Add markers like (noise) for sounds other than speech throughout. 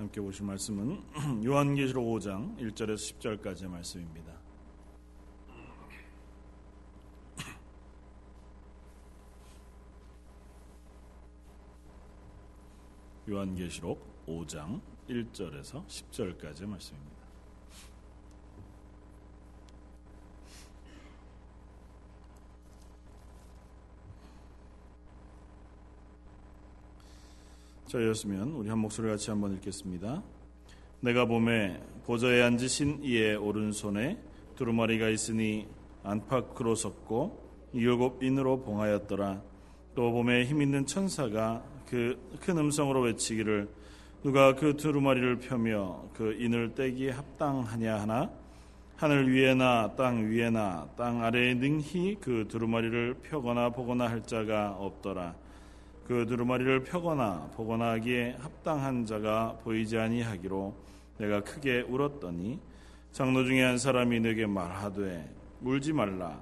함께 보실 말씀은 (clears throat) 요한계시록 5장 1절에서 10절까지의 말씀입니다. (clears throat) 요한계시록 5장 1절에서 10절까지의 말씀입니다. 저였으면 우리 한 목소리 같이 한번 읽겠습니다. 내가 봄에 보좌에 앉으신 이의 오른손에 두루마리가 있으니 안팎으로 섰고 일곱 인으로 봉하였더라. 또 봄에 힘 있는 천사가 그 큰 음성으로 외치기를 누가 그 두루마리를 펴며 그 인을 떼기에 합당하냐 하나 하늘 위에나 땅 위에나 땅 아래에 능히 그 두루마리를 펴거나 보거나 할 자가 없더라. 그 두루마리를 펴거나 보거나 하기에 합당한 자가 보이지 아니하기로 내가 크게 울었더니 장로 중에 한 사람이 내게 말하되 울지 말라.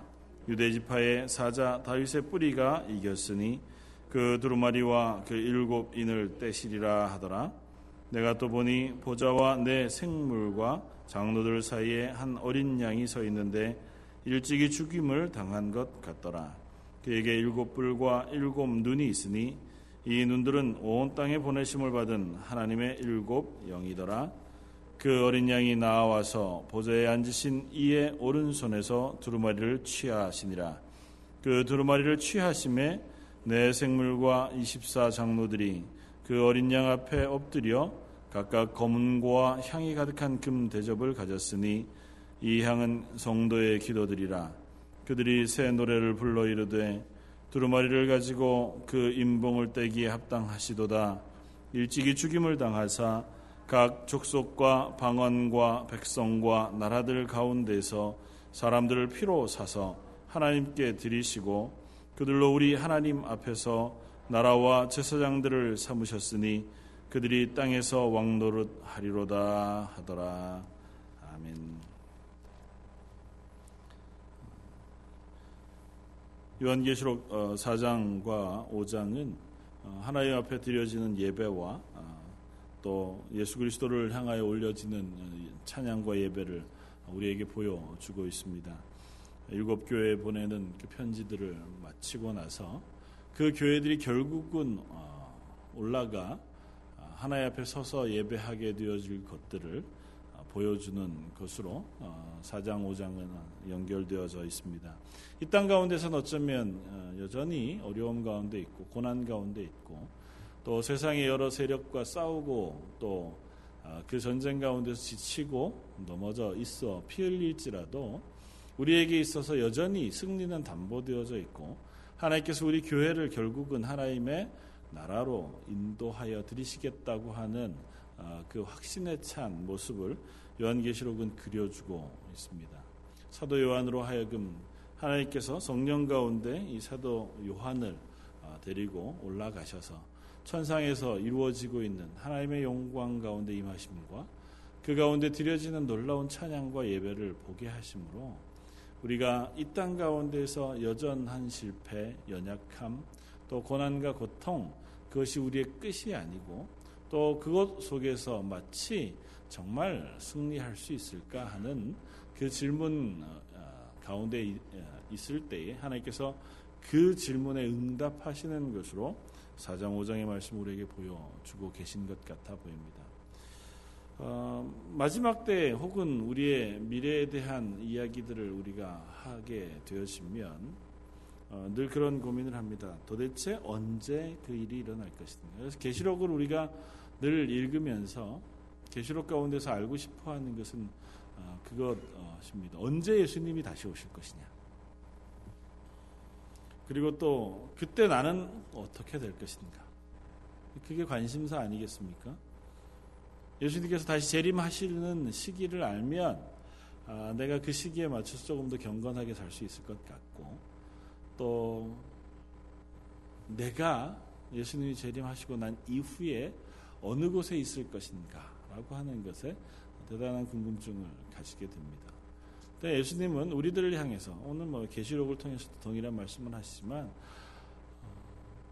유대 지파의 사자 다윗의 뿌리가 이겼으니 그 두루마리와 그 일곱 인을 떼시리라 하더라. 내가 또 보니 보좌와 내 생물과 장로들 사이에 한 어린 양이 서 있는데 일찍이 죽임을 당한 것 같더라 그에게 일곱 뿔과 일곱 눈이 있으니 이 눈들은 온 땅에 보내심을 받은 하나님의 일곱 영이더라. 그 어린 양이 나와서 보좌에 앉으신 이의 오른손에서 두루마리를 취하시니라. 그 두루마리를 취하심에 내 생물과 24 장로들이 그 어린 양 앞에 엎드려 각각 검은고와 향이 가득한 금 대접을 가졌으니 이 향은 성도의 기도들이라. 그들이 새 노래를 불러 이르되 두루마리를 가지고 그 임봉을 떼기에 합당하시도다. 일찍이 죽임을 당하사 각 족속과 방언과 백성과 나라들 가운데서 사람들을 피로 사서 하나님께 드리시고 그들로 우리 하나님 앞에서 나라와 제사장들을 삼으셨으니 그들이 땅에서 왕노릇 하리로다 하더라. 아멘. 요한계시록 4장과 어, 5장은 어, 하나님 앞에 드려지는 예배와 어, 또 예수 그리스도를 향하여 올려지는 찬양과 예배를 우리에게 보여주고 있습니다. 일곱 교회에 보내는 그 편지들을 마치고 나서 그 교회들이 결국은 올라가 하나님 앞에 서서 예배하게 되어질 것들을 보여주는 것으로 4장, 5장은 연결되어져 있습니다. 이 땅 가운데서는 어쩌면 어, 여전히 어려움 가운데 있고 고난 가운데 있고 또 세상의 여러 세력과 싸우고 또그 아, 전쟁 가운데서 지치고 넘어져 있어 피 흘릴지라도 우리에게 있어서 여전히 승리는 담보되어져 있고 하나님께서 우리 교회를 결국은 하나님의 나라로 인도하여 드리시겠다고 하는 아, 그 확신에 찬 모습을 요한계시록은 그려주고 있습니다. 사도 요한으로 하여금 하나님께서 성령 가운데 이 사도 요한을 아, 데리고 올라가셔서 천상에서 이루어지고 있는 하나님의 영광 가운데 임하심과 그 가운데 드려지는 놀라운 찬양과 예배를 보게 하심으로 우리가 이 땅 가운데서 여전한 실패, 연약함, 또 고난과 고통 그것이 우리의 끝이 아니고 또 그것 속에서 마치 정말 승리할 수 있을까 하는 그 질문 어, 가운데 어, 있을 때에 하나님께서 그 질문에 응답하시는 것으로 4장 5장의 말씀 우리에게 보여주고 계신 것 같아 보입니다. 어, 마지막 때 혹은 우리의 미래에 대한 이야기들을 우리가 하게 되어지면 어, 늘 그런 고민을 합니다. 도대체 언제 그 일이 일어날 것인가? 그래서 계시록을 우리가 늘 읽으면서 계시록 가운데서 알고 싶어하는 것은 어, 그것입니다. 언제 예수님이 다시 오실 것이냐? 그리고 또 그때 나는 어떻게 될 것인가? 그게 관심사 아니겠습니까? 예수님께서 다시 재림하시는 시기를 알면 아, 내가 그 시기에 맞춰서 조금 더 경건하게 살 수 있을 것 같고 또 내가 예수님이 재림하시고 난 이후에 어느 곳에 있을 것인가 라고 하는 것에 대단한 궁금증을 가지게 됩니다. 근데 예수님은 우리들을 향해서 오늘 뭐 계시록을 통해서도 동일한 말씀을 하시지만 어,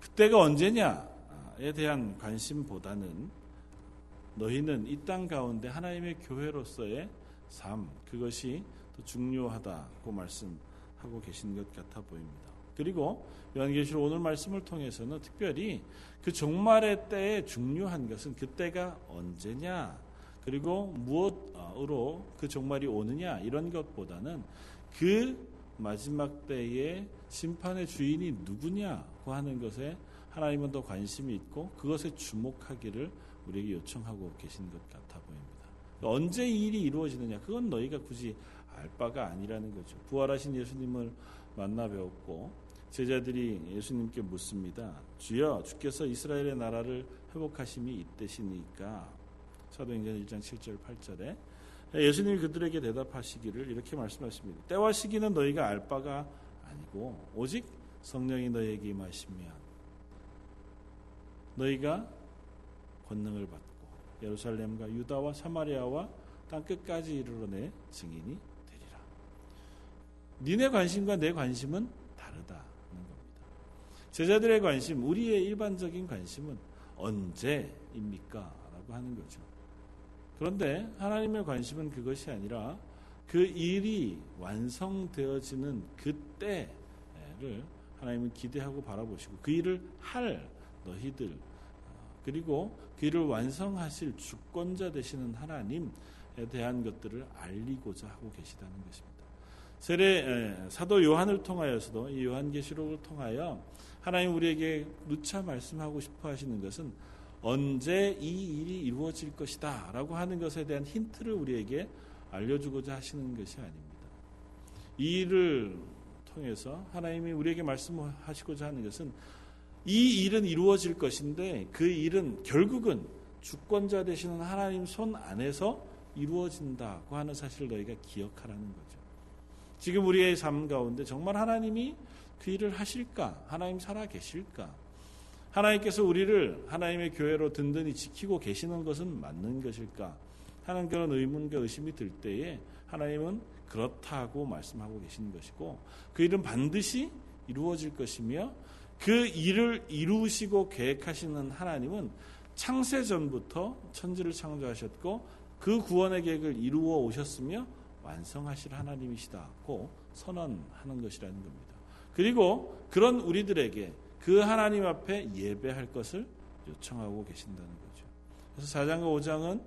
그때가 언제냐에 대한 관심보다는 너희는 이 땅 가운데 하나님의 교회로서의 삶 그것이 더 중요하다고 말씀하고 계신 것 같아 보입니다. 그리고 요한계시록 오늘 말씀을 통해서는 특별히 그 종말의 때에 중요한 것은 그때가 언제냐 그리고 무엇으로 그 종말이 오느냐 이런 것보다는 그 마지막 때에 심판의 주인이 누구냐고 하는 것에 하나님은 더 관심이 있고 그것에 주목하기를 우리에게 요청하고 계신 것 같아 보입니다. 언제 이 일이 이루어지느냐 그건 너희가 굳이 알 바가 아니라는 거죠. 부활하신 예수님을 만나 배웠고 제자들이 예수님께 묻습니다. 주여 주께서 이스라엘의 나라를 회복하심이 이때시니까 사도행전 1장 7절 8절에 예수님이 그들에게 대답하시기를 이렇게 말씀하십니다. 때와 시기는 너희가 알 바가 아니고 오직 성령이 너희에게 임하시면 너희가 권능을 받고 예루살렘과 유다와 사마리아와 땅 끝까지 이르러 내 증인이 되리라. 니네 관심과 내 관심은 겁니다. 제자들의 관심, 우리의 일반적인 관심은 언제입니까? 라고 하는 거죠. 그런데 하나님의 관심은 그것이 아니라 그 일이 완성되어지는 그때를 하나님은 기대하고 바라보시고 그 일을 할 너희들 그리고 그 일을 완성하실 주권자 되시는 하나님에 대한 것들을 알리고자 하고 계시다는 것입니다. 세례 사도 요한을 통하여서도 이 요한계시록을 통하여 하나님 우리에게 누차 말씀하고 싶어 하시는 것은 언제 이 일이 이루어질 것이다 라고 하는 것에 대한 힌트를 우리에게 알려주고자 하시는 것이 아닙니다. 이 일을 통해서 하나님이 우리에게 말씀하시고자 하는 것은 이 일은 이루어질 것인데 그 일은 결국은 주권자 되시는 하나님 손 안에서 이루어진다고 하는 사실을 너희가 기억하라는 거죠. 지금 우리의 삶 가운데 정말 하나님이 그 일을 하실까? 하나님 살아 계실까? 하나님께서 우리를 하나님의 교회로 든든히 지키고 계시는 것은 맞는 것일까? 하는 그런 의문과 의심이 들 때에 하나님은 그렇다고 말씀하고 계시는 것이고 그 일은 반드시 이루어질 것이며 그 일을 이루시고 계획하시는 하나님은 창세 전부터 천지를 창조하셨고 그 구원의 계획을 이루어 오셨으며 완성하실 하나님이시다고 선언하는 것이라는 겁니다. 그리고 그런 우리들에게 그 하나님 앞에 예배할 것을 요청하고 계신다는 거죠. 그래서 4장과 5장은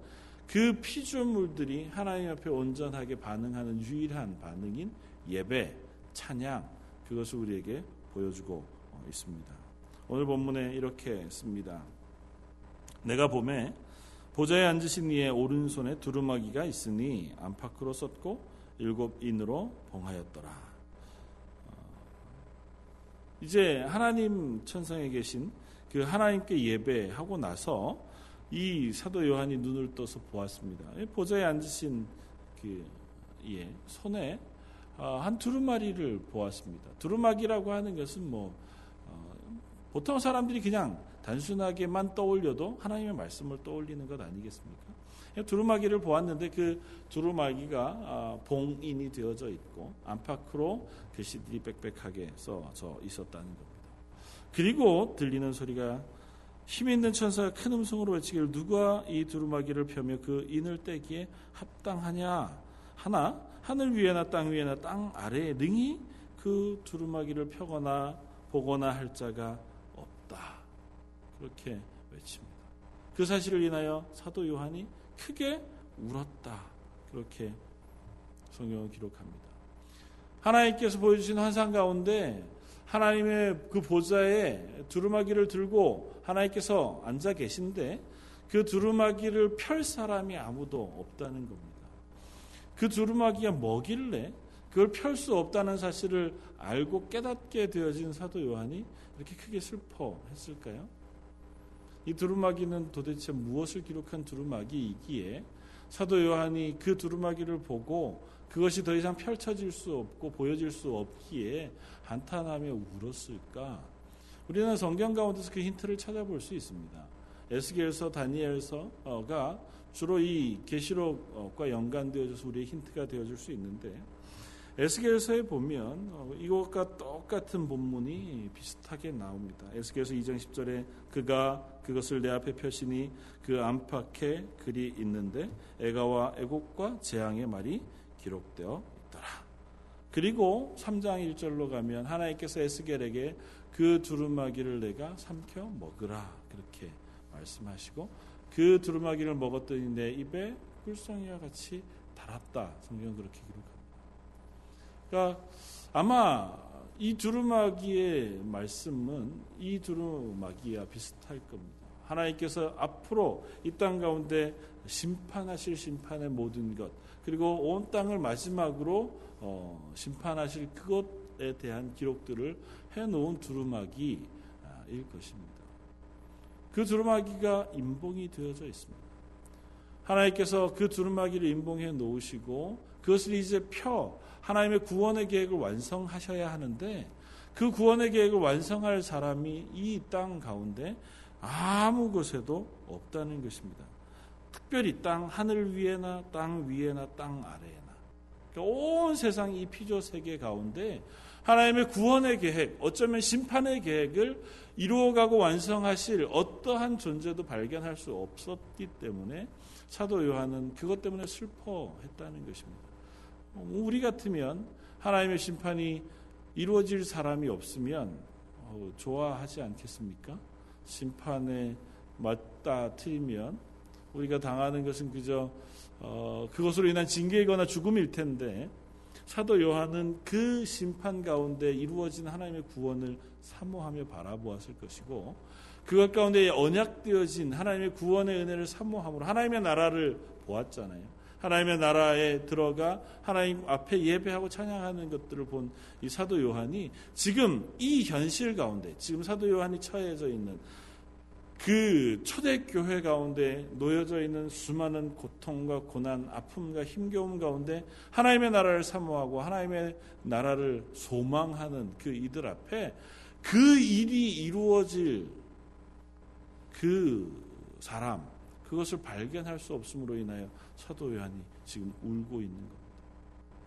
그 피조물들이 하나님 앞에 온전하게 반응하는 유일한 반응인 예배, 찬양, 그것을 우리에게 보여주고 있습니다. 오늘 본문에 이렇게 씁니다. 내가 봄에 보좌에 앉으신 이의 오른손에 두루마기가 있으니 안팎으로 썼고 일곱 인으로 봉하였더라. 어, 이제 하나님 천상에 계신 그 하나님께 예배하고 나서 이 사도 요한이 눈을 떠서 보았습니다. 보좌에 앉으신 그 예, 손에 어, 한 두루마리를 보았습니다. 두루마기라고 하는 것은 뭐 보통 사람들이 그냥 단순하게만 떠올려도 하나님의 말씀을 떠올리는 것 아니겠습니까? 두루마기를 보았는데 그 두루마기가 아, 봉인이 되어져 있고 안팎으로 글씨들이 빽빽하게 써져 있었다는 겁니다. 그리고 들리는 소리가 힘 있는 천사가 큰 음성으로 외치기를 누가 이 두루마기를 펴며 그 인을 떼기에 합당하냐 하나 하늘 위에나 땅 위에나 땅 아래에 능히 그 두루마기를 펴거나 보거나 할 자가 그렇게 외칩니다. 그 사실을 인하여 사도 요한이 크게 울었다. 그렇게 성경을 기록합니다. 하나님께서 보여주신 환상 가운데 하나님의 그 보좌에 두루마기를 들고 하나님께서 앉아 계신데 그 두루마기를 펼 사람이 아무도 없다는 겁니다. 그 두루마기가 뭐길래 그걸 펼 수 없다는 사실을 알고 깨닫게 되어진 사도 요한이 이렇게 크게 슬퍼했을까요? 이 두루마기는 도대체 무엇을 기록한 두루마기이기에 사도 요한이 그 두루마기를 보고 그것이 더 이상 펼쳐질 수 없고 보여질 수 없기에 한탄하며 울었을까? 우리는 성경 가운데서 그 힌트를 찾아볼 수 있습니다. 에스겔서, 다니엘서가 주로 이 계시록과 연관되어져서 우리의 힌트가 되어줄 수 있는데 에스겔서에 보면 어, 이것과 똑같은 본문이 비슷하게 나옵니다. 에스겔서 2장 10절에 그가 그것을 내 앞에 펴시니 그 안팎에 글이 있는데 애가와 애곡과 재앙의 말이 기록되어 있더라. 그리고 3장 1절로 가면 하나님께서 에스겔에게 그 두루마기를 내가 삼켜 먹으라 그렇게 말씀하시고 그 두루마기를 먹었더니 내 입에 꿀성이와 같이 달았다. 성경 그렇게 기록합니다. 그러니까 아마 이 두루마기의 말씀은 이 두루마기와 비슷할 겁니다. 하나님께서 앞으로 이 땅 가운데 심판하실 심판의 모든 것 그리고 온 땅을 마지막으로 어, 심판하실 그것에 대한 기록들을 해놓은 두루마기일 것입니다. 그 두루마기가 임봉이 되어져 있습니다. 하나님께서 그 두루마기를 임봉해 놓으시고 그것을 이제 펴 하나님의 구원의 계획을 완성하셔야 하는데 그 구원의 계획을 완성할 사람이 이 땅 가운데 아무 곳에도 없다는 것입니다. 특별히 땅 하늘 위에나 땅 위에나 땅 아래에나 그러니까 온 세상 이 피조 세계 가운데 하나님의 구원의 계획, 어쩌면 심판의 계획을 이루어가고 완성하실 어떠한 존재도 발견할 수 없었기 때문에 사도 요한은 그것 때문에 슬퍼했다는 것입니다. 우리 같으면 하나님의 심판이 이루어질 사람이 없으면 어, 좋아하지 않겠습니까? 심판에 맞다 틀리면 우리가 당하는 것은 그저 어, 그것으로 인한 징계이거나 죽음일 텐데 사도 요한은 그 심판 가운데 이루어진 하나님의 구원을 사모하며 바라보았을 것이고 그것 가운데 언약되어진 하나님의 구원의 은혜를 사모함으로 하나님의 나라를 보았잖아요. 하나님의 나라에 들어가 하나님 앞에 예배하고 찬양하는 것들을 본 이 사도 요한이 지금 이 현실 가운데 지금 사도 요한이 처해져 있는 그 초대교회 가운데 놓여져 있는 수많은 고통과 고난, 아픔과 힘겨움 가운데 하나님의 나라를 사모하고 하나님의 나라를 소망하는 그 이들 앞에 그 일이 이루어질 그 사람, 그것을 발견할 수 없음으로 인하여 사도 요한이 지금 울고 있는 겁니다.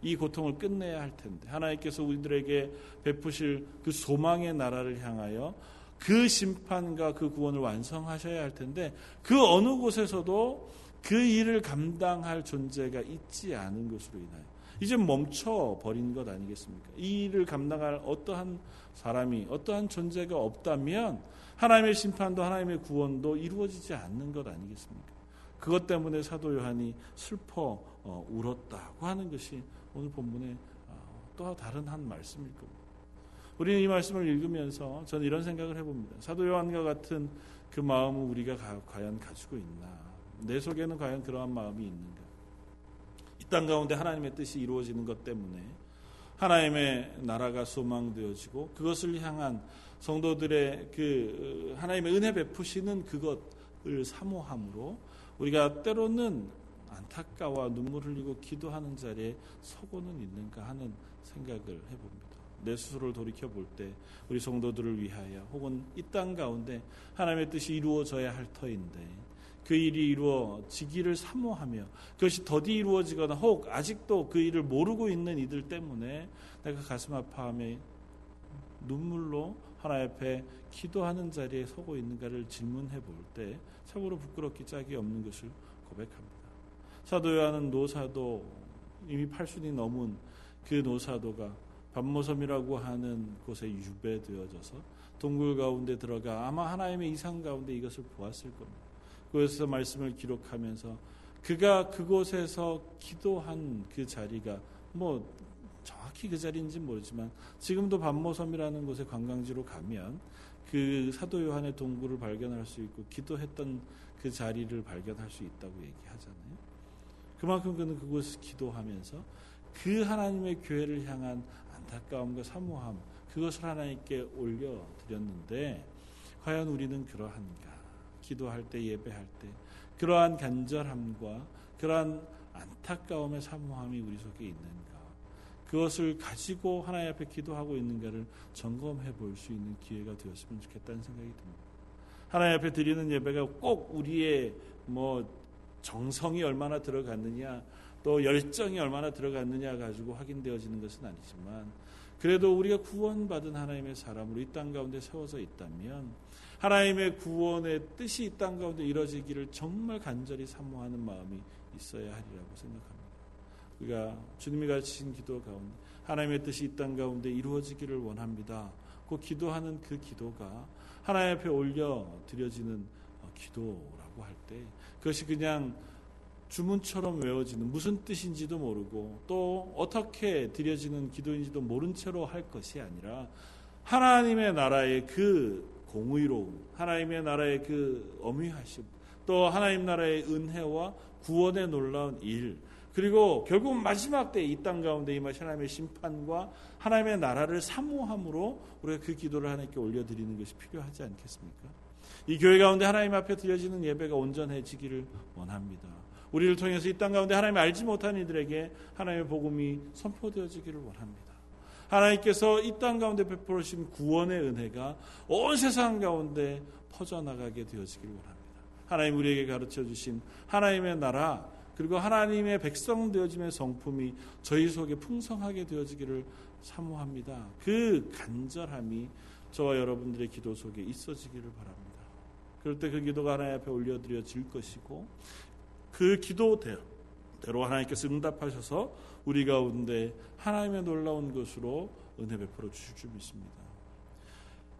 이 고통을 끝내야 할 텐데 하나님께서 우리들에게 베푸실 그 소망의 나라를 향하여 그 심판과 그 구원을 완성하셔야 할 텐데 그 어느 곳에서도 그 일을 감당할 존재가 있지 않은 것으로 인하여 이제 멈춰 버린 것 아니겠습니까? 이 일을 감당할 어떠한 사람이 어떠한 존재가 없다면 하나님의 심판도 하나님의 구원도 이루어지지 않는 것 아니겠습니까? 그것 때문에 사도 요한이 슬퍼 어, 울었다고 하는 것이 오늘 본문의 어, 또 다른 한 말씀일 겁니다. 우리는 이 말씀을 읽으면서 저는 이런 생각을 해봅니다. 사도 요한과 같은 그 마음을 우리가 과연 가지고 있나? 내 속에는 과연 그러한 마음이 있는가? 이 땅 가운데 하나님의 뜻이 이루어지는 것 때문에 하나님의 나라가 소망되어지고 그것을 향한 성도들의 그 하나님의 은혜 베푸시는 그것을 사모함으로 우리가 때로는 안타까워 눈물 흘리고 기도하는 자리에 서고는 있는가 하는 생각을 해봅니다. 내 스스로를 돌이켜 볼 때 우리 성도들을 위하여 혹은 이 땅 가운데 하나님의 뜻이 이루어져야 할 터인데 그 일이 이루어지기를 사모하며 그것이 더디 이루어지거나 혹 아직도 그 일을 모르고 있는 이들 때문에 내가 가슴 아파하며 눈물로 하나님 앞에 기도하는 자리에 서고 있는가를 질문해 볼 때 참으로 부끄럽기 짝이 없는 것을 고백합니다. 사도 요한은 노사도 이미 8순이 넘은 그 노사도가 반모섬이라고 하는 곳에 유배되어져서 동굴 가운데 들어가 아마 하나님의 이상 가운데 이것을 보았을 겁니다. 그것에서 말씀을 기록하면서 그가 그곳에서 기도한 그 자리가 뭐 정확히 그 자리인지 모르지만 지금도 반모섬이라는 곳에 관광지로 가면 그 사도 요한의 동굴을 발견할 수 있고 기도했던 그 자리를 발견할 수 있다고 얘기하잖아요. 그만큼 그는 그곳에서 기도하면서 그 하나님의 교회를 향한 안타까움과 사모함 그것을 하나님께 올려 드렸는데 과연 우리는 그러한가? 기도할 때 예배할 때 그러한 간절함과 그러한 안타까움의 사모함이 우리 속에 있는가? 그것을 가지고 하나님 앞에 기도하고 있는가를 점검해 볼 수 있는 기회가 되었으면 좋겠다는 생각이 듭니다. 하나님 앞에 드리는 예배가 꼭 우리의 뭐 정성이 얼마나 들어갔느냐 또 열정이 얼마나 들어갔느냐 가지고 확인되어지는 것은 아니지만 그래도 우리가 구원받은 하나님의 사람으로 이 땅 가운데 세워져 있다면 하나님의 구원의 뜻이 이 땅 가운데 이루어지기를 정말 간절히 사모하는 마음이 있어야 하리라고 생각합니다. 우리가 주님이 가르치신 기도 가운데 하나님의 뜻이 이 땅 가운데 이루어지기를 원합니다. 그 기도하는 그 기도가 하나님 앞에 올려 드려지는 기도라고 할 때 그것이 그냥 주문처럼 외워지는 무슨 뜻인지도 모르고 또 어떻게 드려지는 기도인지도 모른 채로 할 것이 아니라 하나님의 나라의 그 공의로움, 하나님의 나라의 그 어미하심, 또 하나님 나라의 은혜와 구원의 놀라운 일, 그리고 결국 마지막 때 이 땅 가운데 임하신 하나님의 심판과 하나님의 나라를 사모함으로 우리가 그 기도를 하나님께 올려드리는 것이 필요하지 않겠습니까? 이 교회 가운데 하나님 앞에 드려지는 예배가 온전해지기를 원합니다. 우리를 통해서 이 땅 가운데 하나님 알지 못한 이들에게 하나님의 복음이 선포되어지기를 원합니다. 하나님께서 이 땅 가운데 베풀으신 구원의 은혜가 온 세상 가운데 퍼져나가게 되어지기를 원합니다. 하나님 우리에게 가르쳐 주신 하나님의 나라 그리고 하나님의 백성 되어짐의 성품이 저희 속에 풍성하게 되어지기를 사모합니다. 그 간절함이 저와 여러분들의 기도 속에 있어지기를 바랍니다. 그럴 때 그 기도가 하나님 앞에 올려드려질 것이고 그 기도대로 하나님께서 응답하셔서 우리 가운데 하나님의 놀라운 것으로 은혜 베풀어 주실 줄 믿습니다.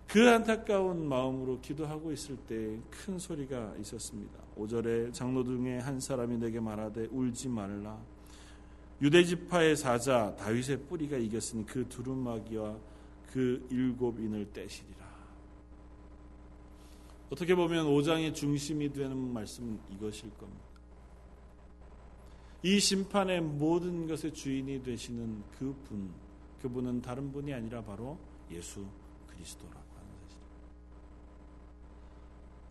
그 안타까운 마음으로 기도하고 있을 때 큰 소리가 있었습니다. 5절에 장로 중에 한 사람이 내게 말하되 울지 말라. 유대 지파의 사자 다윗의 뿌리가 이겼으니 그 두루마기와 그 일곱 인을 떼시리라. 어떻게 보면 5장의 중심이 되는 말씀은 이것일 겁니다. 이 심판의 모든 것의 주인이 되시는 그 분, 그분은 다른 분이 아니라 바로 예수 사실입니다.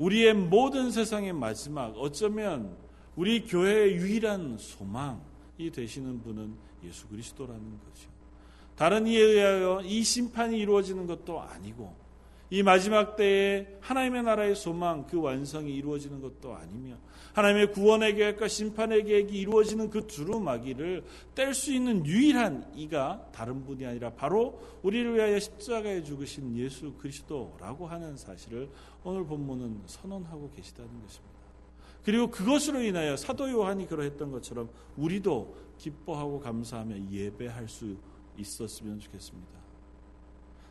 우리의 모든 세상의 마지막, 어쩌면 우리 교회의 유일한 소망이 되시는 분은 예수 그리스도라는 거죠. 다른 이에 의하여 이 심판이 이루어지는 것도 아니고 이 마지막 때에 하나님의 나라의 소망 그 완성이 이루어지는 것도 아니며 하나님의 구원의 계획과 심판의 계획이 이루어지는 그 두루마기를 뗄 수 있는 유일한 이가 다른 분이 아니라 바로 우리를 위하여 십자가에 죽으신 예수 그리스도라고 하는 사실을 오늘 본문은 선언하고 계시다는 것입니다. 그리고 그것으로 인하여 사도 요한이 그러했던 것처럼 우리도 기뻐하고 감사하며 예배할 수 있었으면 좋겠습니다.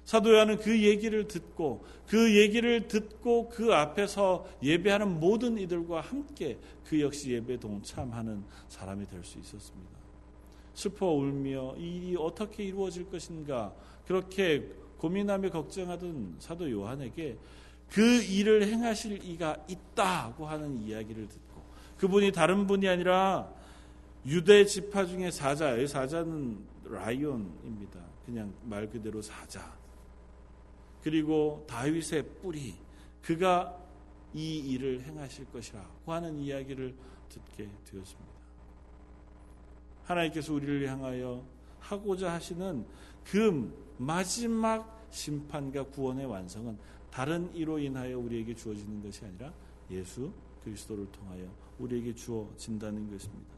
사도 요한은 그 얘기를 듣고 그 얘기를 듣고 그 앞에서 예배하는 모든 이들과 함께 그 역시 예배 동참하는 사람이 될 수 있었습니다. 슬퍼 울며 이 일이 어떻게 이루어질 것인가 그렇게 고민하며 걱정하던 사도 요한에게 그 일을 행하실 이가 있다고 하는 이야기를 듣고 그분이 다른 분이 아니라 유대 지파 중에 사자예요. 사자는 라이온입니다. 그냥 말 그대로 사자. 그리고 다윗의 뿌리 그가 이 일을 행하실 것이라고 하는 이야기를 듣게 되었습니다. 하나님께서 우리를 향하여 하고자 하시는 그 마지막 심판과 구원의 완성은 다른 이로 인하여 우리에게 주어지는 것이 아니라 예수 그리스도를 통하여 우리에게 주어진다는 것입니다.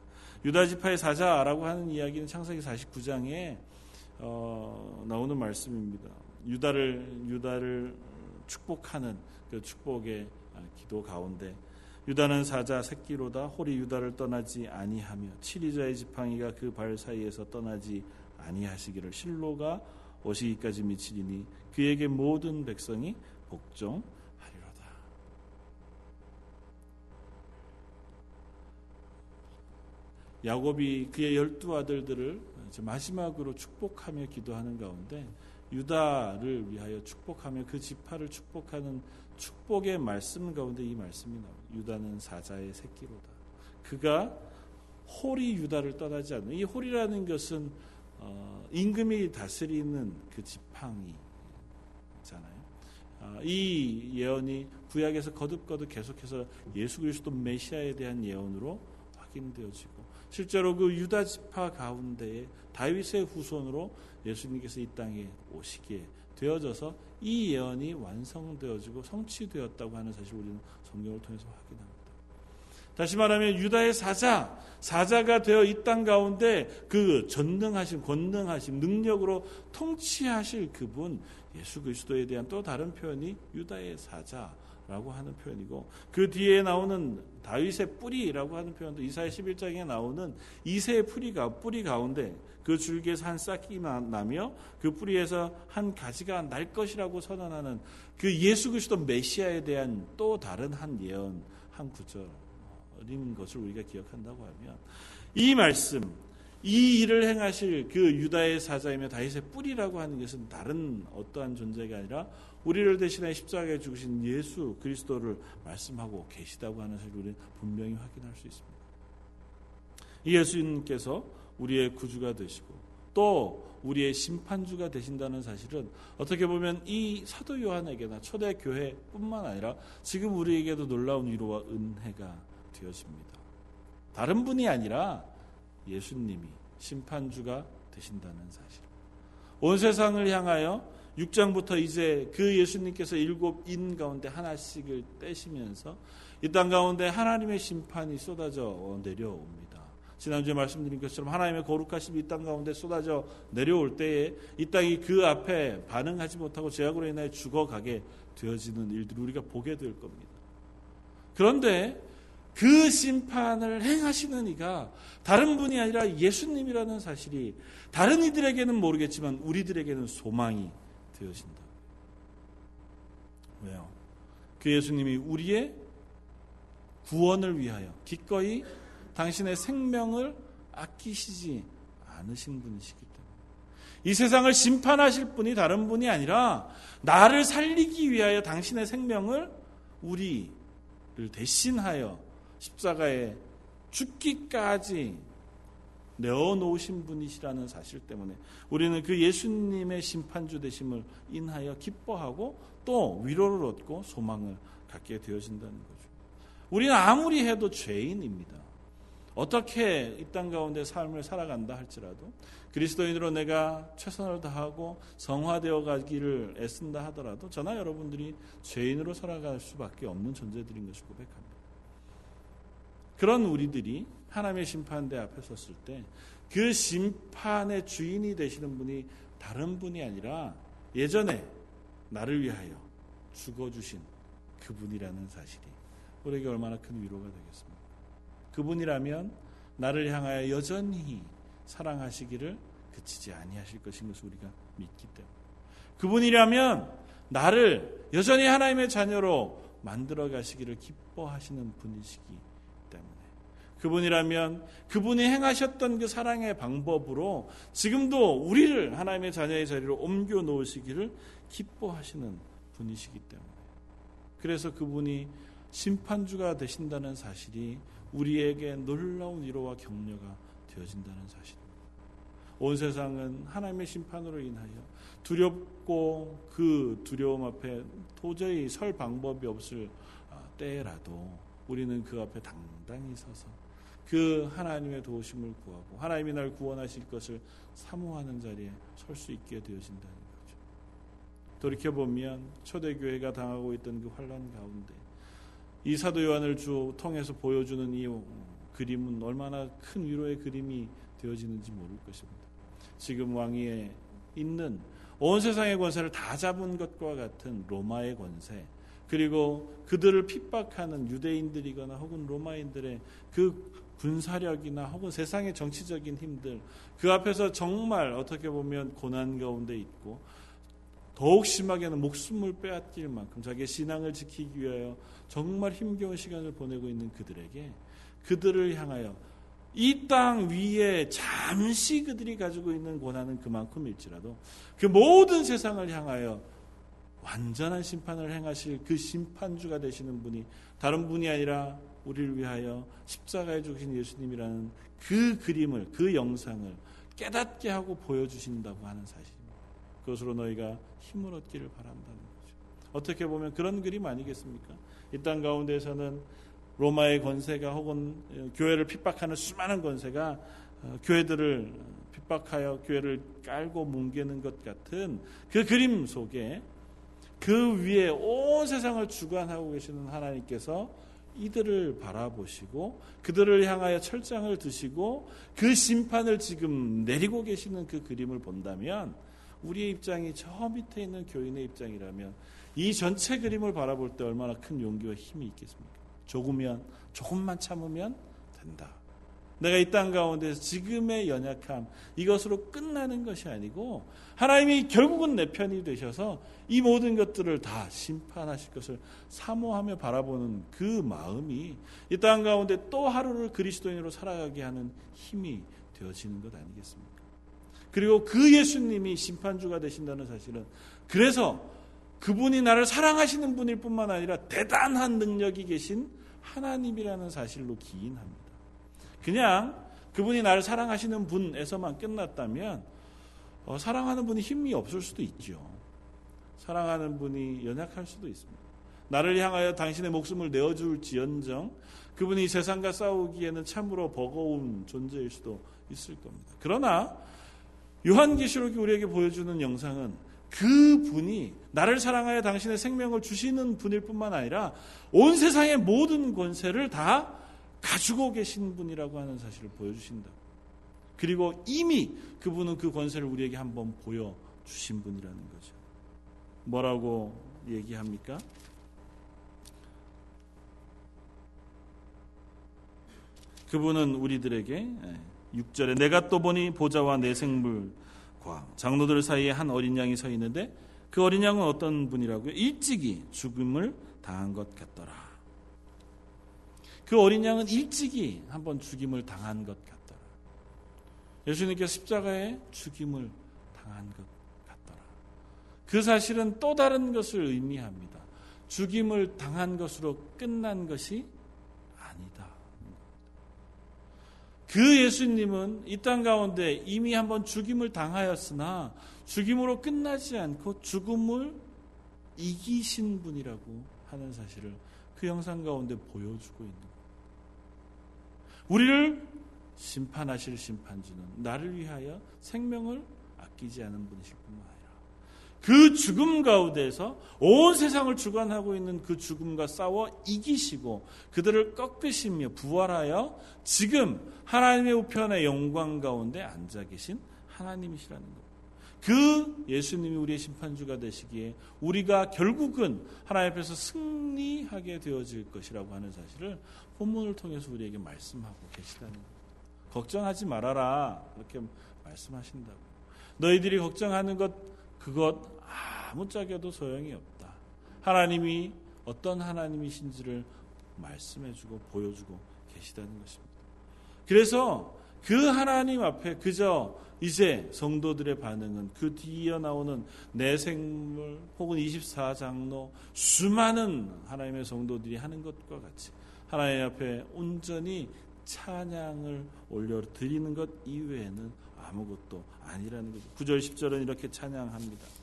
유다 지파의 사자라고 하는 이야기는 창세기 49장에 어, 나오는 말씀입니다. 유다를 유다를 축복하는 그 축복의 기도 가운데 유다는 사자 새끼로다 홀이 유다를 떠나지 아니하며 칠이자의 지팡이가 그 발 사이에서 떠나지 아니하시기를 실로가 오시기까지 미치리니 그에게 모든 백성이 복종하리로다. 야곱이 그의 열두 아들들을 마지막으로 축복하며 기도하는 가운데 유다를 위하여 축복하며 그 지파를 축복하는 축복의 말씀 가운데 이 말씀이 나옵니다. 유다는 사자의 새끼로다. 그가 홀이 유다를 떠나지 않는 이 홀이라는 것은 어, 임금이 다스리는 그 지팡이잖아요. 어, 이 예언이 구약에서 거듭거듭 계속해서 예수 그리스도 메시아에 대한 예언으로 확인되어지고 실제로 그 유다 지파 가운데에 다윗의 후손으로 예수님께서 이 땅에 오시기에 되어져서 이 예언이 완성되어지고 성취되었다고 하는 사실 우리는 성경을 통해서 확인합니다. 다시 말하면 유다의 사자, 사자가 되어 이 땅 가운데 그 전능하신, 권능하신 능력으로 통치하실 그분 예수 그리스도에 대한 또 다른 표현이 유다의 사자 라고 하는 표현이고 그 뒤에 나오는 다윗의 뿌리라고 하는 표현도 이사야 11장에 나오는 이세의 뿌리가 뿌리 가운데 그 줄기에서 한 싹이 나며 그 뿌리에서 한 가지가 날 것이라고 선언하는 그 예수 그리스도 메시아에 대한 또 다른 한 예언 한 구절인 것을 우리가 기억한다고 하면 이 말씀 이 일을 행하실 그 유다의 사자이며 다윗의 뿌리라고 하는 것은 다른 어떠한 존재가 아니라 우리를 대신해 십자가에 죽으신 예수 그리스도를 말씀하고 계시다고 하는 사실을 우리는 분명히 확인할 수 있습니다. 이 예수님께서 우리의 구주가 되시고 또 우리의 심판주가 되신다는 사실은 어떻게 보면 이 사도 요한에게나 초대 교회뿐만 아니라 지금 우리에게도 놀라운 위로와 은혜가 되어집니다. 다른 분이 아니라 예수님이 심판주가 되신다는 사실. 온 세상을 향하여 6장부터 이제 그 예수님께서 일곱 인 가운데 하나씩을 떼시면서 이 땅 가운데 하나님의 심판이 쏟아져 내려옵니다. 지난주에 말씀드린 것처럼 하나님의 거룩하심이 이 땅 가운데 쏟아져 내려올 때에 이 땅이 그 앞에 반응하지 못하고 죄악으로 인하여 죽어가게 되어지는 일들을 우리가 보게 될 겁니다. 그런데 그 심판을 행하시는 이가 다른 분이 아니라 예수님이라는 사실이 다른 이들에게는 모르겠지만 우리들에게는 소망이 되어진다. 왜요? 그 예수님이 우리의 구원을 위하여 기꺼이 당신의 생명을 아끼시지 않으신 분이시기 때문에 이 세상을 심판하실 분이 다른 분이 아니라 나를 살리기 위하여 당신의 생명을 우리를 대신하여 십자가에 죽기까지 내어놓으신 분이시라는 사실 때문에 우리는 그 예수님의 심판주 되심을 인하여 기뻐하고 또 위로를 얻고 소망을 갖게 되어진다는 거죠. 우리는 아무리 해도 죄인입니다. 어떻게 이 땅 가운데 삶을 살아간다 할지라도 그리스도인으로 내가 최선을 다하고 성화되어 가기를 애쓴다 하더라도 저나 여러분들이 죄인으로 살아갈 수밖에 없는 존재들인 것을 고백합니다. 그런 우리들이 하나님의 심판대 앞에 섰을 때 그 심판의 주인이 되시는 분이 다른 분이 아니라 예전에 나를 위하여 죽어주신 그분이라는 사실이 우리에게 얼마나 큰 위로가 되겠습니까? 그분이라면 나를 향하여 여전히 사랑하시기를 그치지 아니하실 것인 것을 우리가 믿기 때문에 그분이라면 나를 여전히 하나님의 자녀로 만들어 가시기를 기뻐하시는 분이시기 그분이라면 그분이 행하셨던 그 사랑의 방법으로 지금도 우리를 하나님의 자녀의 자리로 옮겨 놓으시기를 기뻐하시는 분이시기 때문에 그래서 그분이 심판주가 되신다는 사실이 우리에게 놀라운 위로와 격려가 되어진다는 사실입니다. 온 세상은 하나님의 심판으로 인하여 두렵고 그 두려움 앞에 도저히 설 방법이 없을 아, 때라도 우리는 그 앞에 당당히 서서 그 하나님의 도우심을 구하고 하나님이 날 구원하실 것을 사모하는 자리에 설 수 있게 되어진다는 거죠. 돌이켜 보면 초대 교회가 당하고 있던 그 환란 가운데 이 사도 요한을 주 통해서 보여주는 이 그림은 얼마나 큰 위로의 그림이 되어지는지 모를 것입니다. 지금 왕위에 있는 온 세상의 권세를 다 잡은 것과 같은 로마의 권세, 그리고 그들을 핍박하는 유대인들이거나 혹은 로마인들의 그 군사력이나 혹은 세상의 정치적인 힘들, 그 앞에서 정말 어떻게 보면 고난 가운데 있고 더욱 심하게는 목숨을 빼앗길 만큼 자기의 신앙을 지키기 위하여 정말 힘겨운 시간을 보내고 있는 그들에게 그들을 향하여 이 땅 위에 잠시 그들이 가지고 있는 고난은 그만큼일지라도 그 모든 세상을 향하여 완전한 심판을 행하실 그 심판주가 되시는 분이 다른 분이 아니라 우리를 위하여 십자가에 죽으신 예수님이라는 그 그림을 그 영상을 깨닫게 하고 보여주신다고 하는 사실입니다. 그것으로 너희가 힘을 얻기를 바란다는 거죠. 어떻게 보면 그런 그림 아니겠습니까? 이 땅 가운데서는 로마의 권세가 혹은 교회를 핍박하는 수많은 권세가 어, 교회들을 핍박하여 교회를 깔고 뭉개는 것 같은 그 그림 속에 그 위에 온 세상을 주관하고 계시는 하나님께서 이들을 바라보시고 그들을 향하여 철장을 드시고 그 심판을 지금 내리고 계시는 그 그림을 본다면 우리의 입장이 저 밑에 있는 교인의 입장이라면 이 전체 그림을 바라볼 때 얼마나 큰 용기와 힘이 있겠습니까? 조금면 조금만 참으면 된다. 내가 이 땅 가운데 지금의 연약함 이것으로 끝나는 것이 아니고 하나님이 결국은 내 편이 되셔서 이 모든 것들을 다 심판하실 것을 사모하며 바라보는 그 마음이 이 땅 가운데 또 하루를 그리스도인으로 살아가게 하는 힘이 되어지는 것 아니겠습니까? 그리고 그 예수님이 심판주가 되신다는 사실은 그래서 그분이 나를 사랑하시는 분일 뿐만 아니라 대단한 능력이 계신 하나님이라는 사실로 기인합니다. 그냥 그분이 나를 사랑하시는 분에서만 끝났다면 어, 사랑하는 분이 힘이 없을 수도 있죠. 사랑하는 분이 연약할 수도 있습니다. 나를 향하여 당신의 목숨을 내어줄 지연정 그분이 세상과 싸우기에는 참으로 버거운 존재일 수도 있을 겁니다. 그러나 요한계시록이 우리에게 보여주는 영상은 그 분이 나를 사랑하여 당신의 생명을 주시는 분일 뿐만 아니라 온 세상의 모든 권세를 다 가지고 계신 분이라고 하는 사실을 보여주신다. 그리고 이미 그분은 그 권세를 우리에게 한번 보여주신 분이라는 거죠. 뭐라고 얘기합니까? 그분은 우리들에게 6절에 예, 내가 또 보니 보좌와 내 생물과 장로들 사이에 한 어린 양이 서 있는데 그 어린 양은 어떤 분이라고요? 일찍이 죽음을 당한 것 같더라. 그 어린 양은 일찍이 한번 죽임을 당한 것 같더라. 예수님께서 십자가에 죽임을 당한 것 같더라. 그 사실은 또 다른 것을 의미합니다. 죽임을 당한 것으로 끝난 것이 아니다. 그 예수님은 이 땅 가운데 이미 한번 죽임을 당하였으나 죽임으로 끝나지 않고 죽음을 이기신 분이라고 하는 사실을 그 영상 가운데 보여주고 있는 거예요. 우리를 심판하실 심판주는 나를 위하여 생명을 아끼지 않은 분이실 뿐만 아니라 그 죽음 가운데서 온 세상을 주관하고 있는 그 죽음과 싸워 이기시고 그들을 꺾으시며 부활하여 지금 하나님의 우편의 영광 가운데 앉아 계신 하나님이시라는 것. 그 예수님이 우리의 심판주가 되시기에 우리가 결국은 하나님 앞에서 승리하게 되어질 것이라고 하는 사실을 본문을 통해서 우리에게 말씀하고 계시다는 것. 걱정하지 말아라. 이렇게 말씀하신다고. 너희들이 걱정하는 것, 그것 아무짝에도 소용이 없다. 하나님이 어떤 하나님이신지를 말씀해주고 보여주고 계시다는 것입니다. 그래서 그 하나님 앞에 그저 이제 성도들의 반응은 그 뒤에 나오는 내생물 혹은 24장로 수많은 하나님의 성도들이 하는 것과 같이 하나님 앞에 온전히 찬양을 올려 드리는 것 이외에는 아무것도 아니라는 거죠. 9절 10절은 이렇게 찬양합니다.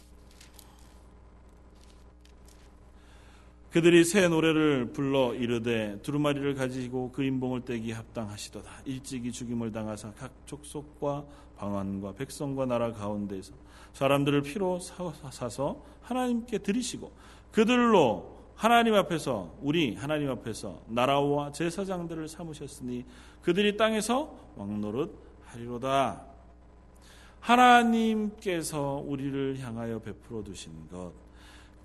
그들이 새 노래를 불러 이르되 두루마리를 가지고 그 인봉을 떼기 합당하시도다. 일찍이 죽임을 당하사 각 족속과 방언과 백성과 나라 가운데서 사람들을 피로 사서 하나님께 드리시고 그들로 하나님 앞에서 우리 하나님 앞에서 나라와 제사장들을 삼으셨으니 그들이 땅에서 왕노릇 하리로다. 하나님께서 우리를 향하여 베풀어 두신 것,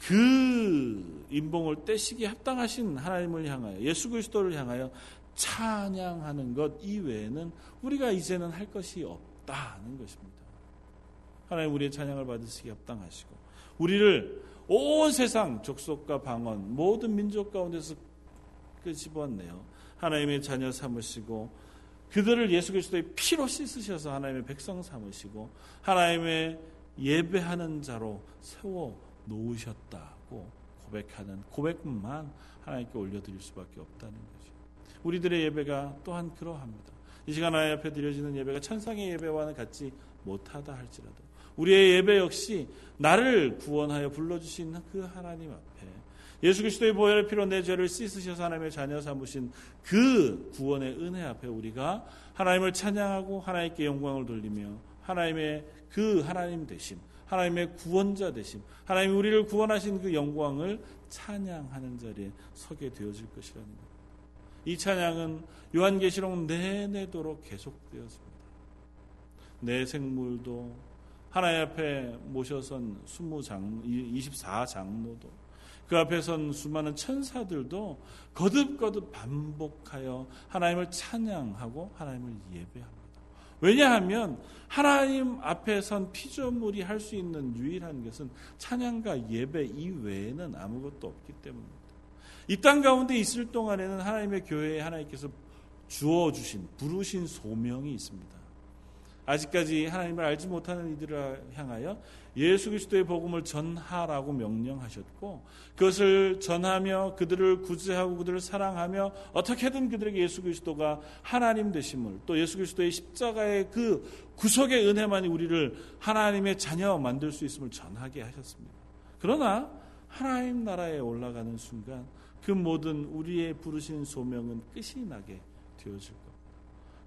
그 인봉을 떼시기 합당하신 하나님을 향하여 예수 그리스도를 향하여 찬양하는 것 이외에는 우리가 이제는 할 것이 없다는 것입니다. 하나님 우리의 찬양을 받으시기 합당하시고 우리를 온 세상 족속과 방언 모든 민족 가운데서 끄집어내요. 하나님의 자녀 삼으시고 그들을 예수 그리스도의 피로 씻으셔서 하나님의 백성 삼으시고 하나님의 예배하는 자로 세워 놓으셨다고 고백하는 고백만 하나님께 올려드릴 수밖에 없다는 거죠. 우리들의 예배가 또한 그러합니다. 이 시간 하나님 앞에 드려지는 예배가 천상의 예배와는 같지 못하다 할지라도 우리의 예배 역시 나를 구원하여 불러주신 그 하나님 앞에 예수 그리스도의 보혈의 피로 내 죄를 씻으셔서 하나님의 자녀 삼으신 그 구원의 은혜 앞에 우리가 하나님을 찬양하고 하나님께 영광을 돌리며 하나님의 그 하나님 되심, 하나님의 구원자 되심, 하나님이 우리를 구원하신 그 영광을 찬양하는 자리에 서게 되어질 것이라는 것. 이 찬양은 요한계시록 내내도록 계속되었습니다. 내 생물도 하나님 앞에 모셔선 20장, 24장로도 그 앞에 선 수많은 천사들도 거듭거듭 반복하여 하나님을 찬양하고 하나님을 예배합니다. 왜냐하면 하나님 앞에 선 피조물이 할 수 있는 유일한 것은 찬양과 예배 이외에는 아무것도 없기 때문입니다. 이 땅 가운데 있을 동안에는 하나님의 교회에 하나님께서 주어 주신 부르신 소명이 있습니다. 아직까지 하나님을 알지 못하는 이들을 향하여 예수 그리스도의 복음을 전하라고 명령하셨고 그것을 전하며 그들을 구제하고 그들을 사랑하며 어떻게든 그들에게 예수 그리스도가 하나님 되심을 또 예수 그리스도의 십자가의 그 구속의 은혜만이 우리를 하나님의 자녀 만들 수 있음을 전하게 하셨습니다. 그러나 하나님 나라에 올라가는 순간 그 모든 우리의 부르신 소명은 끝이 나게 되어질.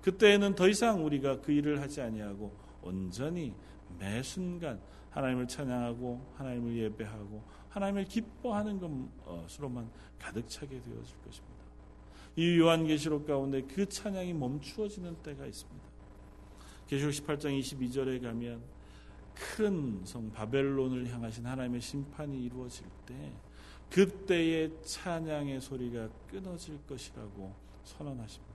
그때에는 더 이상 우리가 그 일을 하지 아니하고 온전히 매 순간 하나님을 찬양하고 하나님을 예배하고 하나님을 기뻐하는 것으로만 가득 차게 되어질 것입니다. 이 요한계시록 가운데 그 찬양이 멈추어지는 때가 있습니다. 계시록 18장 22절에 가면 큰 성 바벨론을 향하신 하나님의 심판이 이루어질 때 그때의 찬양의 소리가 끊어질 것이라고 선언하십니다.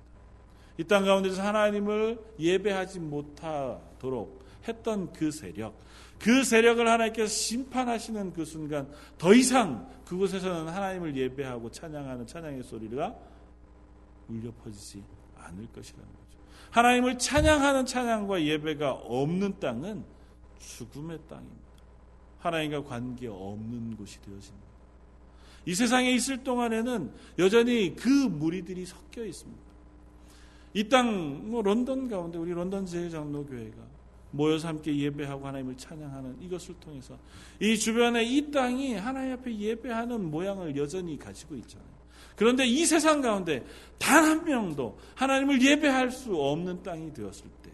이 땅 가운데서 하나님을 예배하지 못하도록 했던 그 세력, 그 세력을 하나님께서 심판하시는 그 순간 더 이상 그곳에서는 하나님을 예배하고 찬양하는 찬양의 소리가 울려 퍼지지 않을 것이라는 거죠. 하나님을 찬양하는 찬양과 예배가 없는 땅은 죽음의 땅입니다. 하나님과 관계 없는 곳이 되어집니다. 이 세상에 있을 동안에는 여전히 그 무리들이 섞여 있습니다. 이 땅, 뭐 런던 가운데 우리 런던 제일장로교회가 모여서 함께 예배하고 하나님을 찬양하는 이것을 통해서 이 주변에 이 땅이 하나님 앞에 예배하는 모양을 여전히 가지고 있잖아요. 그런데 이 세상 가운데 단 한 명도 하나님을 예배할 수 없는 땅이 되었을 때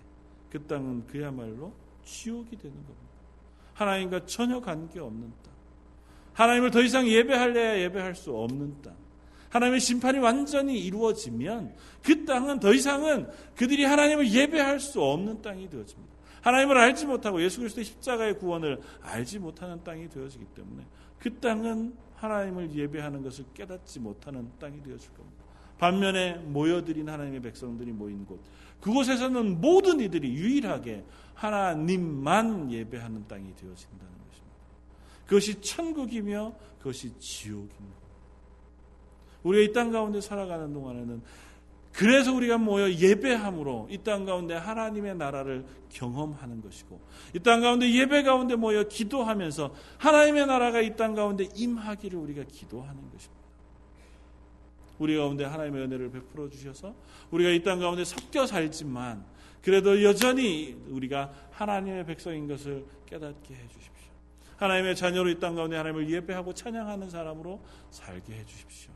그 땅은 그야말로 지옥이 되는 겁니다. 하나님과 전혀 관계 없는 땅. 하나님을 더 이상 예배할래야 예배할 수 없는 땅. 하나님의 심판이 완전히 이루어지면 그 땅은 더 이상은 그들이 하나님을 예배할 수 없는 땅이 되어집니다. 하나님을 알지 못하고 예수 그리스도의 십자가의 구원을 알지 못하는 땅이 되어지기 때문에 그 땅은 하나님을 예배하는 것을 깨닫지 못하는 땅이 되어질 겁니다. 반면에 모여들인 하나님의 백성들이 모인 곳 그곳에서는 모든 이들이 유일하게 하나님만 예배하는 땅이 되어진다는 것입니다. 그것이 천국이며 그것이 지옥입니다. 우리가 이 땅 가운데 살아가는 동안에는 그래서 우리가 모여 예배함으로 이 땅 가운데 하나님의 나라를 경험하는 것이고 이 땅 가운데 예배 가운데 모여 기도하면서 하나님의 나라가 이 땅 가운데 임하기를 우리가 기도하는 것입니다. 우리 가운데 하나님의 은혜를 베풀어 주셔서 우리가 이 땅 가운데 섞여 살지만 그래도 여전히 우리가 하나님의 백성인 것을 깨닫게 해 주십시오. 하나님의 자녀로 이 땅 가운데 하나님을 예배하고 찬양하는 사람으로 살게 해 주십시오.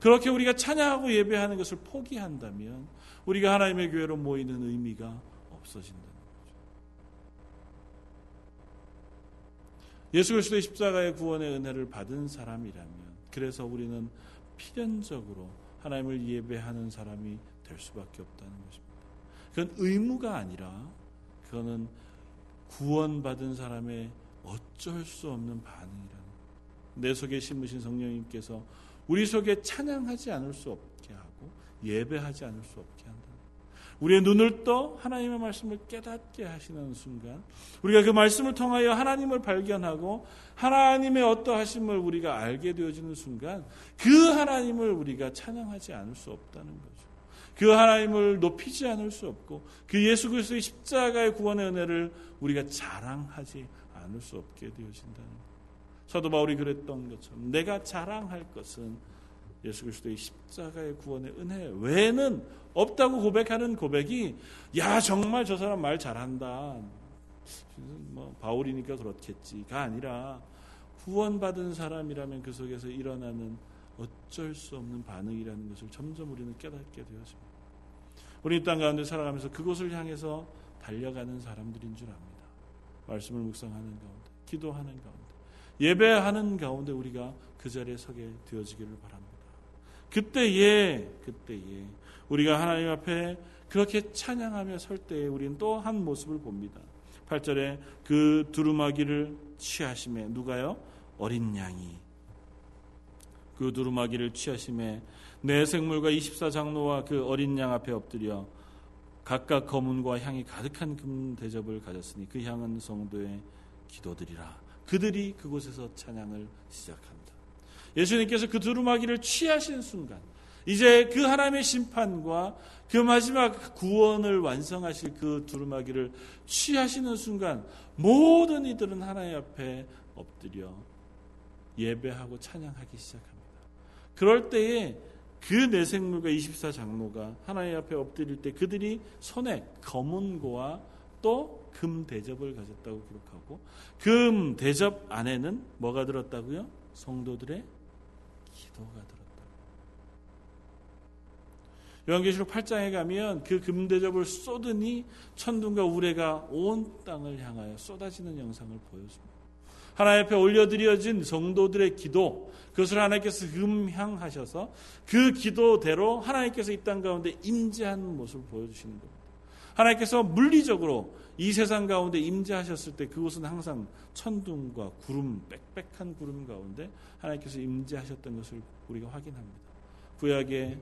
그렇게 우리가 찬양하고 예배하는 것을 포기한다면 우리가 하나님의 교회로 모이는 의미가 없어진다는 거죠. 예수 그리스도의 십자가의 구원의 은혜를 받은 사람이라면 그래서 우리는 필연적으로 하나님을 예배하는 사람이 될 수밖에 없다는 것입니다. 그건 의무가 아니라 그거는 구원받은 사람의 어쩔 수 없는 반응이라는 내 속에 심으신 성령님께서 우리 속에 찬양하지 않을 수 없게 하고 예배하지 않을 수 없게 한다. 우리의 눈을 떠 하나님의 말씀을 깨닫게 하시는 순간 우리가 그 말씀을 통하여 하나님을 발견하고 하나님의 어떠하심을 우리가 알게 되어지는 순간 그 하나님을 우리가 찬양하지 않을 수 없다는 거죠. 그 하나님을 높이지 않을 수 없고 그 예수 그리스도의 십자가의 구원의 은혜를 우리가 자랑하지 않을 수 없게 되어진다는 거죠. 사도 바울이 그랬던 것처럼 내가 자랑할 것은 예수 그리스도의 십자가의 구원의 은혜 외에는 없다고 고백하는 고백이 야 정말 저 사람 말 잘한다. 뭐 바울이니까 그렇겠지가 아니라 구원받은 사람이라면 그 속에서 일어나는 어쩔 수 없는 반응이라는 것을 점점 우리는 깨닫게 되었습니다. 우리 땅 가운데 살아가면서 그곳을 향해서 달려가는 사람들인 줄 압니다. 말씀을 묵상하는 가운데, 기도하는 가운데, 예배하는 가운데 우리가 그 자리에 서게 되어지기를 바랍니다. 그때에 그때에 우리가 하나님 앞에 그렇게 찬양하며 설 때에 우리는 또 한 모습을 봅니다. 8절에 그 두루마기를 취하심에 누가요? 어린 양이 그 두루마기를 취하심에 내 생물과 24장로와 그 어린 양 앞에 엎드려 각각 검은과 향이 가득한 금 대접을 가졌으니 그 향은 성도의 기도들이라. 그들이 그곳에서 찬양을 시작합니다. 예수님께서 그 두루마기를 취하신 순간 이제 그 하나님의 심판과 그 마지막 구원을 완성하실 그 두루마기를 취하시는 순간 모든 이들은 하나님 앞에 엎드려 예배하고 찬양하기 시작합니다. 그럴 때에 그 내생물과 24장로가 하나님 앞에 엎드릴 때 그들이 손에 검은 고와 또 금 대접을 가졌다고 기록하고 금 대접 안에는 뭐가 들었다고요? 성도들의 기도가 들었다. 요한계시록 8장에 가면 그 금 대접을 쏟으니 천둥과 우레가 온 땅을 향하여 쏟아지는 영상을 보여줍니다. 하나님 앞에 올려드려진 성도들의 기도, 그것을 하나님께서 음향하셔서 그 기도대로 하나님께서 이 땅 가운데 임재하는 모습을 보여주시는 겁니다. 하나님께서 물리적으로 이 세상 가운데 임재하셨을 때 그곳은 항상 천둥과 구름, 빽빽한 구름 가운데 하나님께서 임재하셨던 것을 우리가 확인합니다. 구약의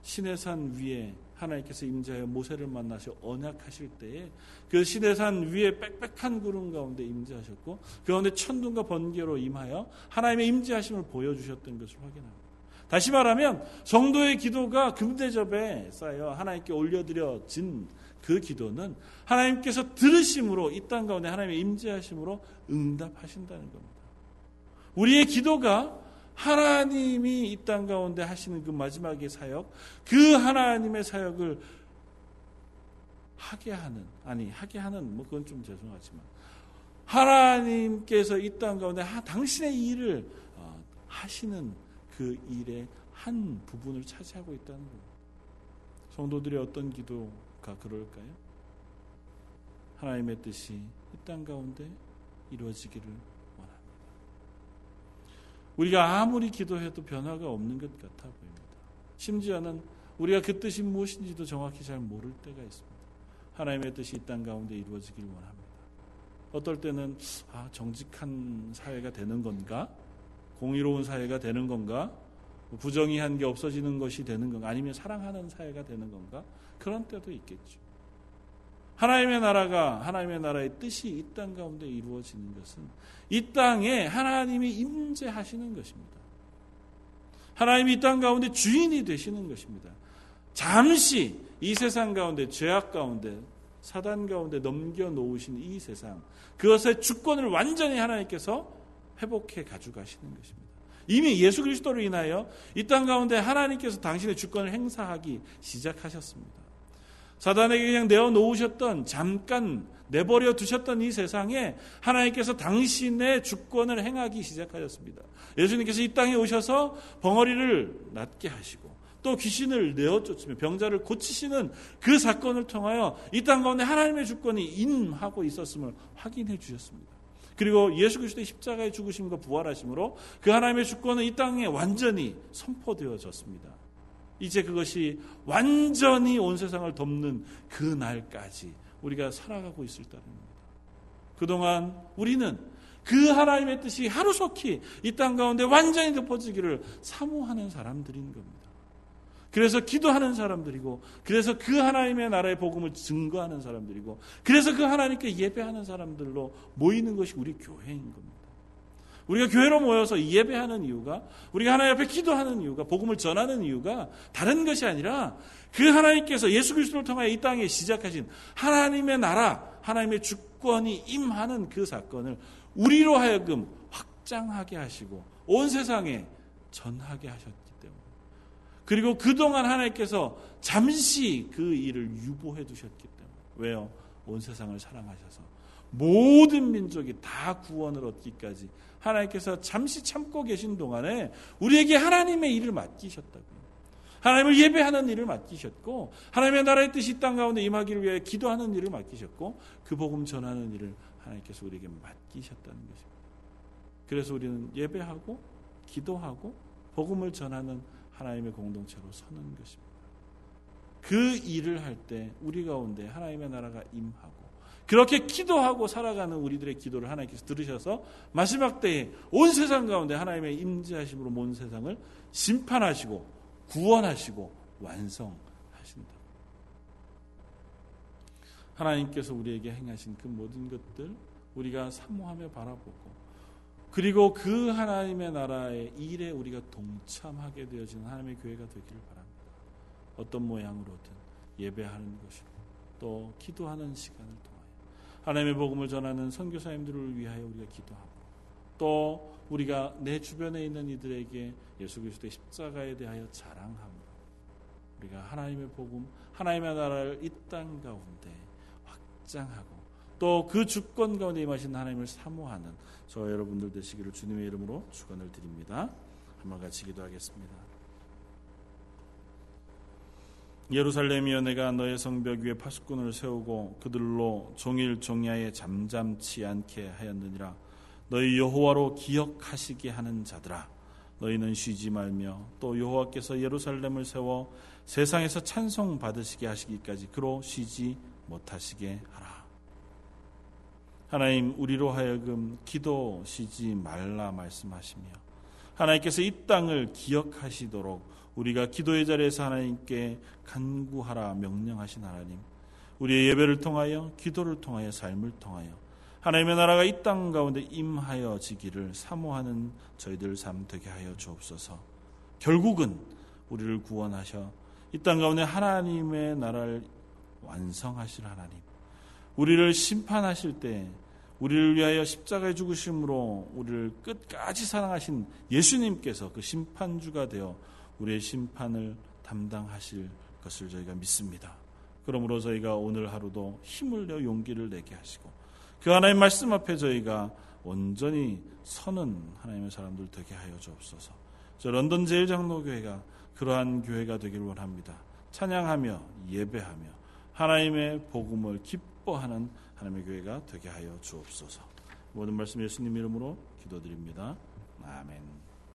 시내산 위에 하나님께서 임재하여 모세를 만나셔 언약하실 때에 그 시내산 위에 빽빽한 구름 가운데 임재하셨고 그 가운데 천둥과 번개로 임하여 하나님의 임재하심을 보여주셨던 것을 확인합니다. 다시 말하면 성도의 기도가 금대접에 쌓여 하나님께 올려드려진 그 기도는 하나님께서 들으심으로 이 땅 가운데 하나님의 임재하심으로 응답하신다는 겁니다. 우리의 기도가 하나님이 이 땅 가운데 하시는 그 마지막의 사역, 그 하나님의 사역을 하게 하는, 아니, 하게 하는, 뭐, 그건 좀 죄송하지만, 하나님께서 이 땅 가운데 당신의 일을 어, 하시는 그 일의 한 부분을 차지하고 있다는 거예요. 성도들의 어떤 기도 가 그럴까요? 하나님의 뜻이 이 땅 가운데 이루어지기를 우리가 아무리 기도해도 변화가 없는 것 같아 보입니다. 심지어는 우리가 그 뜻이 무엇인지도 정확히 잘 모를 때가 있습니다. 하나님의 뜻이 이 땅 가운데 이루어지길 원합니다. 어떨 때는 아, 정직한 사회가 되는 건가? 공의로운 사회가 되는 건가? 부정의한 게 없어지는 것이 되는 건가? 아니면 사랑하는 사회가 되는 건가? 그런 때도 있겠죠. 하나님의 나라가 하나님의 나라의 뜻이 이 땅 가운데 이루어지는 것은 이 땅에 하나님이 임재하시는 것입니다. 하나님이 이 땅 가운데 주인이 되시는 것입니다. 잠시 이 세상 가운데 죄악 가운데 사단 가운데 넘겨 놓으신 이 세상 그것의 주권을 완전히 하나님께서 회복해 가져가시는 것입니다. 이미 예수 그리스도로 인하여 이 땅 가운데 하나님께서 당신의 주권을 행사하기 시작하셨습니다. 사단에게 그냥 내어 놓으셨던 잠깐 내버려 두셨던 이 세상에 하나님께서 당신의 주권을 행하기 시작하셨습니다. 예수님께서 이 땅에 오셔서 벙어리를 낫게 하시고 또 귀신을 내어 쫓으며 병자를 고치시는 그 사건을 통하여 이 땅 가운데 하나님의 주권이 임하고 있었음을 확인해 주셨습니다. 그리고 예수 그리스도의 십자가의 죽으심과 부활하심으로 그 하나님의 주권은 이 땅에 완전히 선포되어졌습니다. 이제 그것이 완전히 온 세상을 덮는 그 날까지 우리가 살아가고 있을 겁니다. 그동안 우리는 그 하나님의 뜻이 하루속히 이 땅 가운데 완전히 덮어지기를 사모하는 사람들인 겁니다. 그래서 기도하는 사람들이고, 그래서 그 하나님의 나라의 복음을 증거하는 사람들이고, 그래서 그 하나님께 예배하는 사람들로 모이는 것이 우리 교회인 겁니다. 우리가 교회로 모여서 예배하는 이유가 우리가 하나님 앞에 기도하는 이유가 복음을 전하는 이유가 다른 것이 아니라 그 하나님께서 예수 그리스도를 통하여 이 땅에 시작하신 하나님의 나라, 하나님의 주권이 임하는 그 사건을 우리로 하여금 확장하게 하시고 온 세상에 전하게 하셨기 때문에 그리고 그동안 하나님께서 잠시 그 일을 유보해 두셨기 때문에 왜요? 온 세상을 사랑하셔서 모든 민족이 다 구원을 얻기까지 하나님께서 잠시 참고 계신 동안에 우리에게 하나님의 일을 맡기셨다고요. 하나님을 예배하는 일을 맡기셨고 하나님의 나라의 뜻이 땅 가운데 임하기를 위해 기도하는 일을 맡기셨고 그 복음 전하는 일을 하나님께서 우리에게 맡기셨다는 것입니다. 그래서 우리는 예배하고 기도하고 복음을 전하는 하나님의 공동체로 서는 것입니다. 그 일을 할 때 우리 가운데 하나님의 나라가 임하고 그렇게 기도하고 살아가는 우리들의 기도를 하나님께서 들으셔서 마지막 때에 온 세상 가운데 하나님의 임재하심으로 온 세상을 심판하시고 구원하시고 완성하신다. 하나님께서 우리에게 행하신 그 모든 것들 우리가 사모하며 바라보고 그리고 그 하나님의 나라의 일에 우리가 동참하게 되어지는 하나님의 교회가 되기를 바랍니다. 어떤 모양으로든 예배하는 것이고 또 기도하는 시간을 통하여 하나님의 복음을 전하는 선교사님들을 위하여 우리가 기도하고 또 우리가 내 주변에 있는 이들에게 예수 그리스도의 십자가에 대하여 자랑하며 우리가 하나님의 복음, 하나님의 나라를 이 땅 가운데 확장하고 또 그 주권 가운데 임하신 하나님을 사모하는 저 여러분들 되시기를 주님의 이름으로 축원을 드립니다. 한번 같이 기도하겠습니다. 예루살렘이여 내가 너의 성벽 위에 파수꾼을 세우고 그들로 종일 종야에 잠잠치 않게 하였느니라 너희 여호와로 기억하시게 하는 자들아 너희는 쉬지 말며 또 여호와께서 예루살렘을 세워 세상에서 찬송 받으시게 하시기까지 그로 쉬지 못하시게 하라. 하나님 우리로 하여금 기도 쉬지 말라 말씀하시며 하나님께서 이 땅을 기억하시도록 우리가 기도의 자리에서 하나님께 간구하라 명령하신 하나님 우리의 예배를 통하여 기도를 통하여 삶을 통하여 하나님의 나라가 이 땅 가운데 임하여 지기를 사모하는 저희들 삶 되게 하여 주옵소서. 결국은 우리를 구원하셔 이 땅 가운데 하나님의 나라를 완성하실 하나님. 우리를 심판하실 때 우리를 위하여 십자가에 죽으심으로 우리를 끝까지 사랑하신 예수님께서 그 심판주가 되어 우리의 심판을 담당하실 것을 저희가 믿습니다. 그러므로 저희가 오늘 하루도 힘을 내어 용기를 내게 하시고 그 하나님 말씀 앞에 저희가 온전히 서는 하나님의 사람들 되게 하여 주옵소서. 저 런던 제일장로교회가 그러한 교회가 되기를 원합니다. 찬양하며 예배하며 하나님의 복음을 기뻐하는 하나님의 교회가 되게 하여 주옵소서. 모든 말씀 예수님 이름으로 기도드립니다. 아멘.